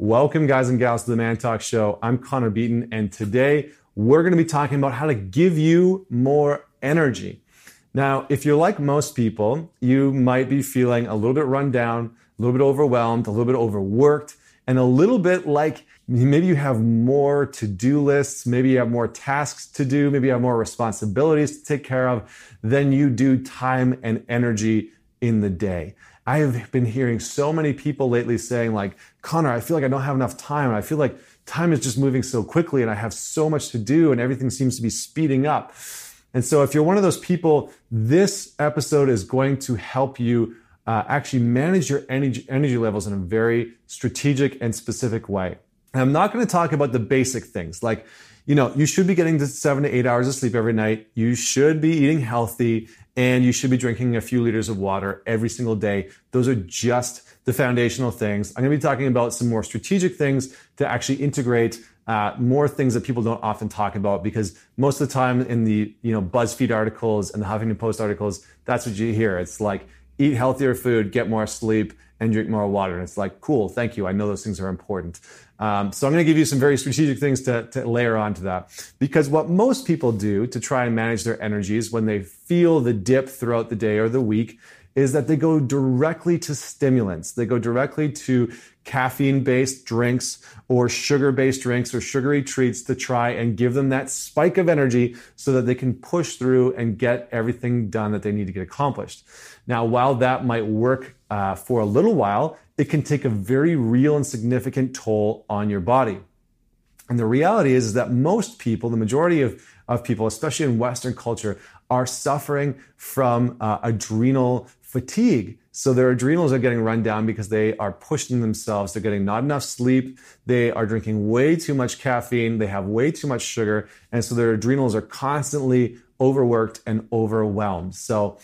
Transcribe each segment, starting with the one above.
Welcome, guys and gals, to the Man Talk Show. I'm Connor Beaton, and today we're going to be talking about how to give you more energy. Now, if you're like most people, you might be feeling a little bit run down, a little bit overwhelmed, a little bit overworked, and a little bit like maybe you have more to do lists, maybe you have more tasks to do, maybe you have more responsibilities to take care of than you do time and energy in the day. I have been hearing so many people lately saying, like, Connor, I feel like I don't have enough time. I feel like time is just moving so quickly and I have so much to do and everything seems to be speeding up. And so, if you're one of those people, this episode is going to help you uh, actually manage your energy, energy levels in a very strategic and specific way. And I'm not going to talk about the basic things like, you know, you should be getting to seven to eight hours of sleep every night. You should be eating healthy and you should be drinking a few liters of water every single day. Those are just the foundational things. I'm going to be talking about some more strategic things to actually integrate uh, more things that people don't often talk about because most of the time in the you know BuzzFeed articles and the Huffington Post articles, that's what you hear. It's like eat healthier food, get more sleep, and drink more water. And it's like, cool, thank you. I know those things are important. Um, so I'm going to give you some very strategic things to, to layer onto that. Because what most people do to try and manage their energies when they feel the dip throughout the day or the week is that they go directly to stimulants. They go directly to caffeine based drinks or sugar based drinks or sugary treats to try and give them that spike of energy so that they can push through and get everything done that they need to get accomplished. Now, while that might work uh, for a little while, it can take a very real and significant toll on your body. And the reality is, is that most people, the majority of, of people, especially in Western culture, are suffering from uh, adrenal fatigue. So their adrenals are getting run down because they are pushing themselves. They're getting not enough sleep. They are drinking way too much caffeine. They have way too much sugar. And so their adrenals are constantly overworked and overwhelmed. So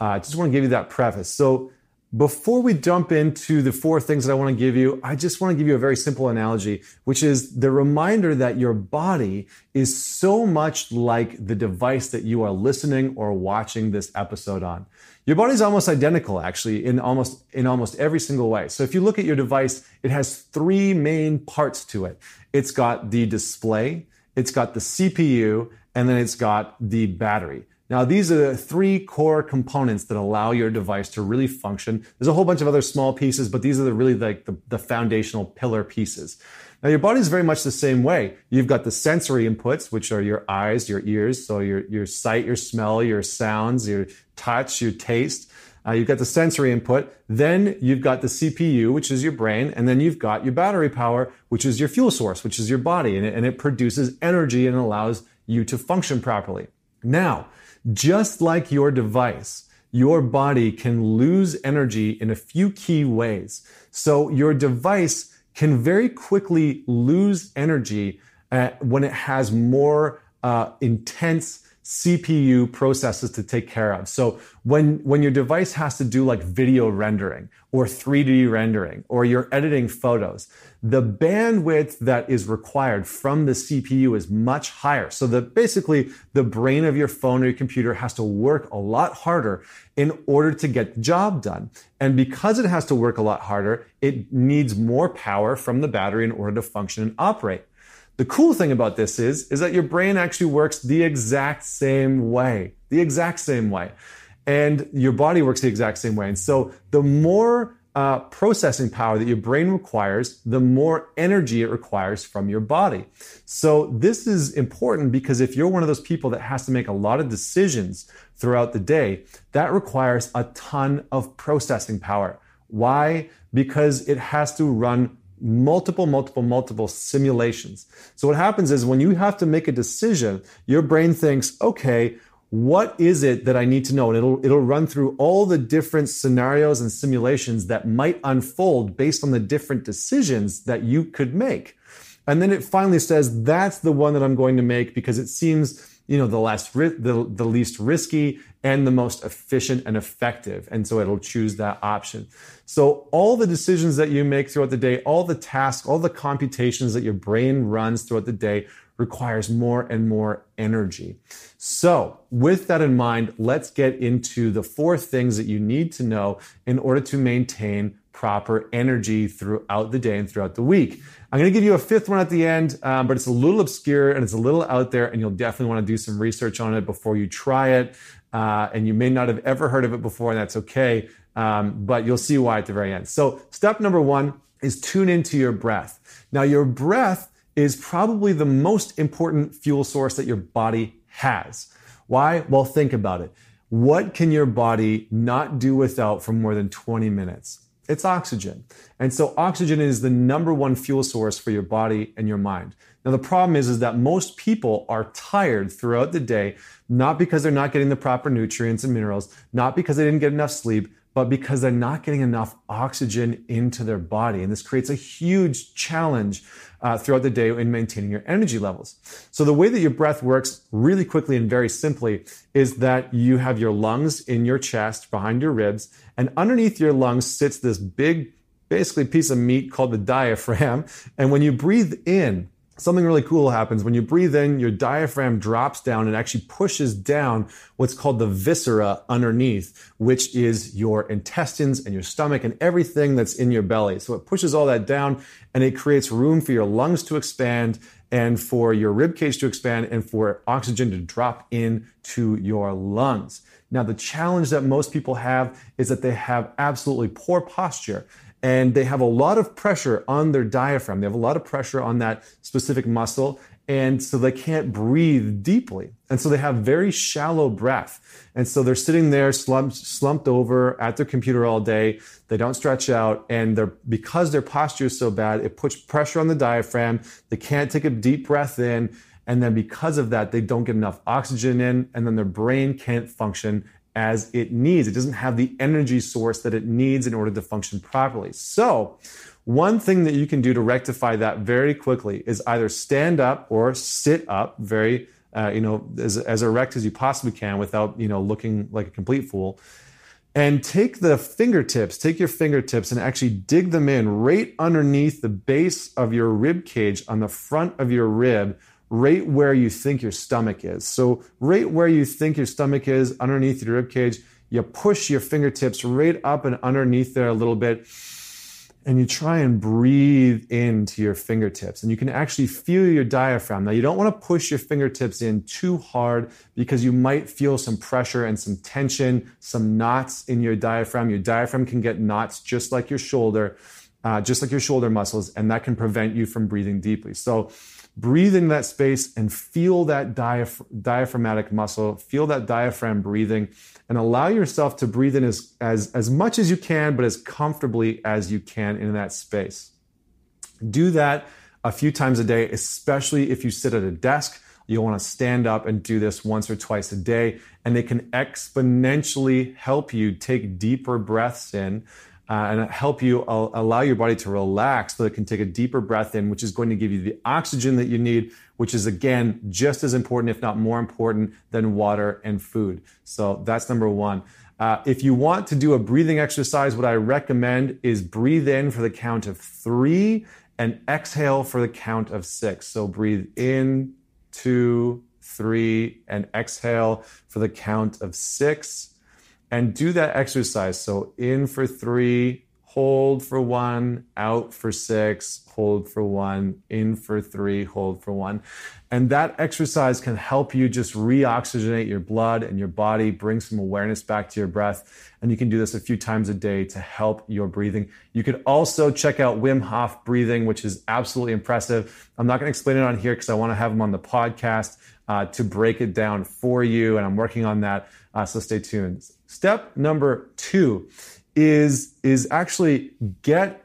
uh, I just want to give you that preface. So before we jump into the four things that I want to give you, I just want to give you a very simple analogy, which is the reminder that your body is so much like the device that you are listening or watching this episode on. Your body is almost identical, actually, in almost, in almost every single way. So if you look at your device, it has three main parts to it. It's got the display, it's got the CPU, and then it's got the battery. Now, these are the three core components that allow your device to really function. There's a whole bunch of other small pieces, but these are the really like the, the foundational pillar pieces. Now, your body is very much the same way. You've got the sensory inputs, which are your eyes, your ears, so your, your sight, your smell, your sounds, your touch, your taste. Uh, you've got the sensory input. Then you've got the CPU, which is your brain. And then you've got your battery power, which is your fuel source, which is your body. And it, and it produces energy and allows you to function properly. Now, just like your device, your body can lose energy in a few key ways. So your device can very quickly lose energy uh, when it has more uh, intense CPU processes to take care of. So when, when your device has to do like video rendering or 3D rendering or you're editing photos, the bandwidth that is required from the CPU is much higher. So that basically the brain of your phone or your computer has to work a lot harder in order to get the job done. And because it has to work a lot harder, it needs more power from the battery in order to function and operate. The cool thing about this is, is that your brain actually works the exact same way, the exact same way. And your body works the exact same way. And so the more uh, processing power that your brain requires, the more energy it requires from your body. So this is important because if you're one of those people that has to make a lot of decisions throughout the day, that requires a ton of processing power. Why? Because it has to run multiple, multiple, multiple simulations. So what happens is when you have to make a decision, your brain thinks, okay, what is it that I need to know? And it'll, it'll run through all the different scenarios and simulations that might unfold based on the different decisions that you could make. And then it finally says, that's the one that I'm going to make because it seems you know the less the, the least risky and the most efficient and effective. And so it'll choose that option. So all the decisions that you make throughout the day all the tasks all the computations that your brain runs throughout the day requires more and more energy. So with that in mind let's get into the four things that you need to know in order to maintain proper energy throughout the day and throughout the week. I'm going to give you a fifth one at the end, um, but it's a little obscure and it's a little out there, and you'll definitely want to do some research on it before you try it. Uh, and you may not have ever heard of it before, and that's okay. Um, but you'll see why at the very end. So, step number one is tune into your breath. Now, your breath is probably the most important fuel source that your body has. Why? Well, think about it. What can your body not do without for more than 20 minutes? It's oxygen. And so oxygen is the number one fuel source for your body and your mind. Now the problem is, is that most people are tired throughout the day, not because they're not getting the proper nutrients and minerals, not because they didn't get enough sleep, but because they're not getting enough oxygen into their body. And this creates a huge challenge uh, throughout the day in maintaining your energy levels. So the way that your breath works really quickly and very simply is that you have your lungs in your chest behind your ribs and underneath your lungs sits this big, basically piece of meat called the diaphragm. And when you breathe in, something really cool happens. When you breathe in, your diaphragm drops down and actually pushes down what's called the viscera underneath, which is your intestines and your stomach and everything that's in your belly. So it pushes all that down and it creates room for your lungs to expand and for your rib cage to expand and for oxygen to drop into your lungs. Now, the challenge that most people have is that they have absolutely poor posture and they have a lot of pressure on their diaphragm. They have a lot of pressure on that specific muscle. And so they can't breathe deeply. And so they have very shallow breath. And so they're sitting there slumped, slumped over at their computer all day. They don't stretch out. And they're, because their posture is so bad, it puts pressure on the diaphragm. They can't take a deep breath in. And then because of that, they don't get enough oxygen in. And then their brain can't function as it needs. It doesn't have the energy source that it needs in order to function properly. So, one thing that you can do to rectify that very quickly is either stand up or sit up very, uh, you know, as, as erect as you possibly can without, you know, looking like a complete fool. And take the fingertips, take your fingertips and actually dig them in right underneath the base of your rib cage on the front of your rib right where you think your stomach is. So, right where you think your stomach is, underneath your rib cage, you push your fingertips right up and underneath there a little bit. And you try and breathe into your fingertips. And you can actually feel your diaphragm. Now, you don't want to push your fingertips in too hard because you might feel some pressure and some tension, some knots in your diaphragm. Your diaphragm can get knots just like your shoulder, uh, just like your shoulder muscles, and that can prevent you from breathing deeply. So, breathe in that space and feel that diaph- diaphragmatic muscle, feel that diaphragm breathing, and allow yourself to breathe in as, as, as much as you can, but as comfortably as you can in that space. Do that a few times a day, especially if you sit at a desk. You'll want to stand up and do this once or twice a day, and it can exponentially help you take deeper breaths in uh, and help you uh, allow your body to relax so it can take a deeper breath in, which is going to give you the oxygen that you need, which is again just as important, if not more important, than water and food. So that's number one. Uh, if you want to do a breathing exercise, what I recommend is breathe in for the count of three and exhale for the count of six. So breathe in, two, three, and exhale for the count of six and do that exercise. So in for three, hold for one, out for six, hold for one, in for three, hold for one. And that exercise can help you just reoxygenate your blood and your body, bring some awareness back to your breath. And you can do this a few times a day to help your breathing. You could also check out Wim Hof breathing, which is absolutely impressive. I'm not going to explain it on here because I want to have him on the podcast uh, to break it down for you. And I'm working on that. Uh, so stay tuned. Step number two is, is actually get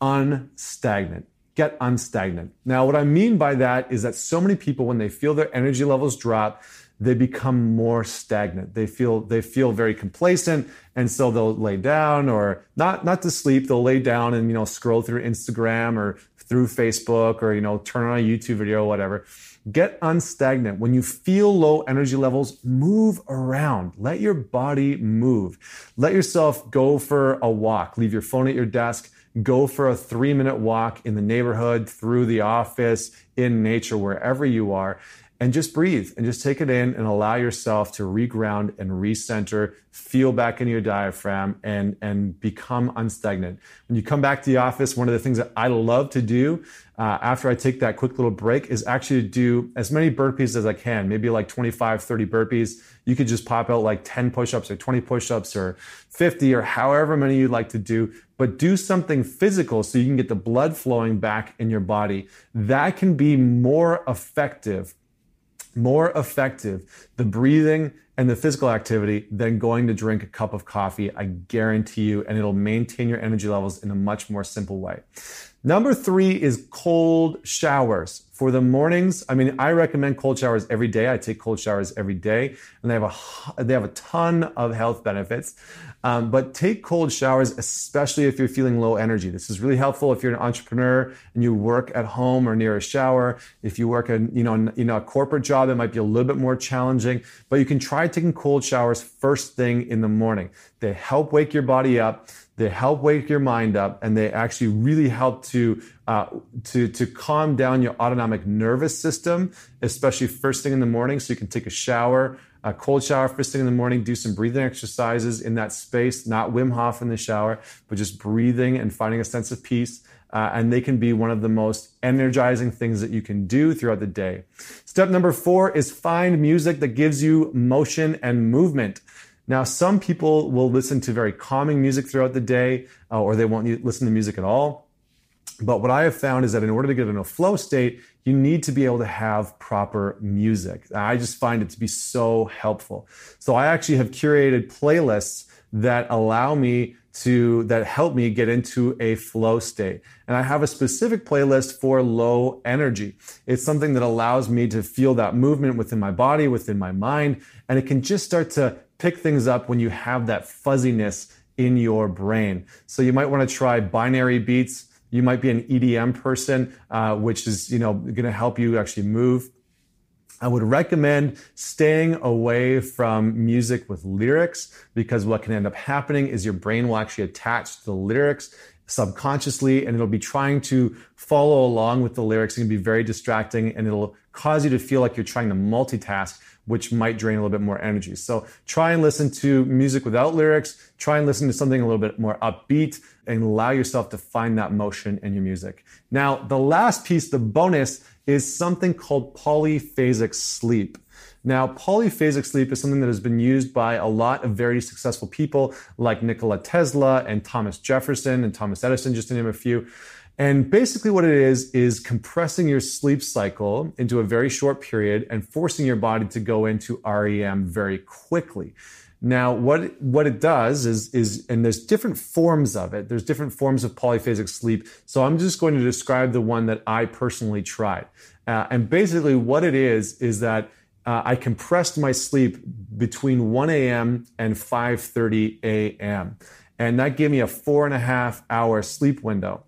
unstagnant. Get unstagnant. Now, what I mean by that is that so many people, when they feel their energy levels drop, they become more stagnant. They feel they feel very complacent, and so they'll lay down or not not to sleep. They'll lay down and you know scroll through Instagram or through Facebook or you know turn on a YouTube video or whatever. Get unstagnant. When you feel low energy levels, move around. Let your body move. Let yourself go for a walk. Leave your phone at your desk. Go for a three minute walk in the neighborhood, through the office, in nature, wherever you are. And just breathe and just take it in and allow yourself to reground and recenter, feel back into your diaphragm and, and become unstagnant. When you come back to the office, one of the things that I love to do uh, after I take that quick little break is actually to do as many burpees as I can, maybe like 25, 30 burpees. You could just pop out like 10 push ups or 20 push ups or 50 or however many you'd like to do, but do something physical so you can get the blood flowing back in your body. That can be more effective more effective, the breathing and the physical activity, than going to drink a cup of coffee. I guarantee you, and it'll maintain your energy levels in a much more simple way. Number three is cold showers. For the mornings, I mean, I recommend cold showers every day. I take cold showers every day, and they have a they have a ton of health benefits. Um, but take cold showers, especially if you're feeling low energy. This is really helpful if you're an entrepreneur and you work at home or near a shower. If you work in you know you know a corporate job, it might be a little bit more challenging. But you can try taking cold showers first thing in the morning. They help wake your body up. They help wake your mind up, and they actually really help to uh, to to calm down your autonomic nervous system, especially first thing in the morning. So you can take a shower, a cold shower first thing in the morning, do some breathing exercises in that space, not Wim Hof in the shower, but just breathing and finding a sense of peace. Uh, and they can be one of the most energizing things that you can do throughout the day. Step number four is find music that gives you motion and movement. Now, some people will listen to very calming music throughout the day, uh, or they won't listen to music at all. But what I have found is that in order to get in a flow state, you need to be able to have proper music. I just find it to be so helpful. So I actually have curated playlists that allow me to that help me get into a flow state. And I have a specific playlist for low energy. It's something that allows me to feel that movement within my body, within my mind, and it can just start to pick things up when you have that fuzziness in your brain. So you might want to try binary beats. You might be an EDM person, uh, which is you know going to help you actually move. I would recommend staying away from music with lyrics because what can end up happening is your brain will actually attach to the lyrics subconsciously and it'll be trying to follow along with the lyrics. Can be very distracting and it'll cause you to feel like you're trying to multitask which might drain a little bit more energy. So try and listen to music without lyrics. Try and listen to something a little bit more upbeat and allow yourself to find that motion in your music. Now, the last piece, the bonus, is something called polyphasic sleep. Now, polyphasic sleep is something that has been used by a lot of very successful people like Nikola Tesla and Thomas Jefferson and Thomas Edison, just to name a few. And basically, what it is, is compressing your sleep cycle into a very short period and forcing your body to go into REM very quickly. Now, what, what it does is, is, and there's different forms of it. There's different forms of polyphasic sleep. So I'm just going to describe the one that I personally tried. Uh, and basically, what it is, is that uh, I compressed my sleep between 1 a.m. and 5:30 a.m. And that gave me a four and a half hour sleep window.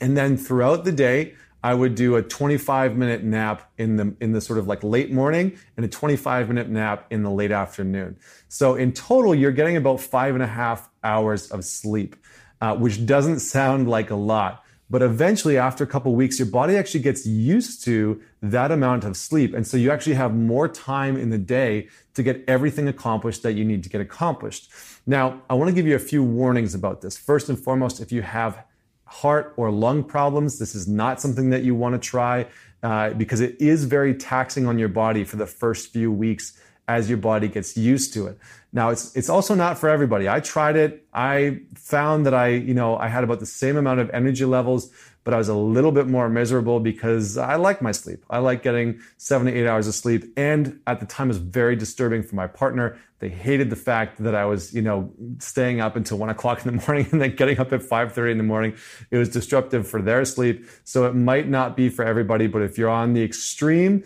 And then throughout the day, I would do a 25 minute nap in the in the sort of like late morning and a 25 minute nap in the late afternoon. So in total, you're getting about five and a half hours of sleep, uh, which doesn't sound like a lot. But eventually, after a couple weeks, your body actually gets used to that amount of sleep. And so you actually have more time in the day to get everything accomplished that you need to get accomplished. Now, I want to give you a few warnings about this. First and foremost, if you have heart or lung problems, this is not something that you want to try uh, because it is very taxing on your body for the first few weeks as your body gets used to it. Now it's it's also not for everybody. I tried it. I found that I, you know, I had about the same amount of energy levels, but I was a little bit more miserable because I like my sleep. I like getting 7 to 8 hours of sleep and at the time it was very disturbing for my partner. They hated the fact that I was, you know, staying up until 1 o'clock in the morning and then getting up at 5:30 in the morning. It was disruptive for their sleep. So it might not be for everybody, but if you're on the extreme,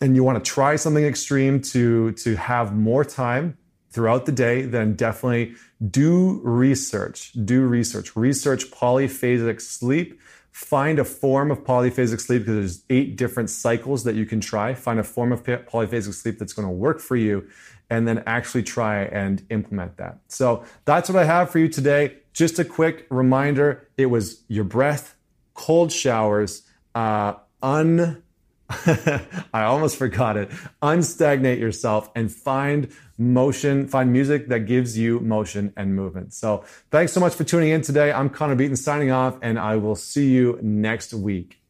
and you want to try something extreme to to have more time throughout the day, then definitely do research. Do research. Research polyphasic sleep. Find a form of polyphasic sleep because there's eight different cycles that you can try. Find a form of polyphasic sleep that's going to work for you and then actually try and implement that. So that's what I have for you today. Just a quick reminder. It was your breath, cold showers, uh, un I almost forgot it. Unstagnate yourself and find motion, find music that gives you motion and movement. So thanks so much for tuning in today. I'm Connor Beaton signing off, and I will see you next week.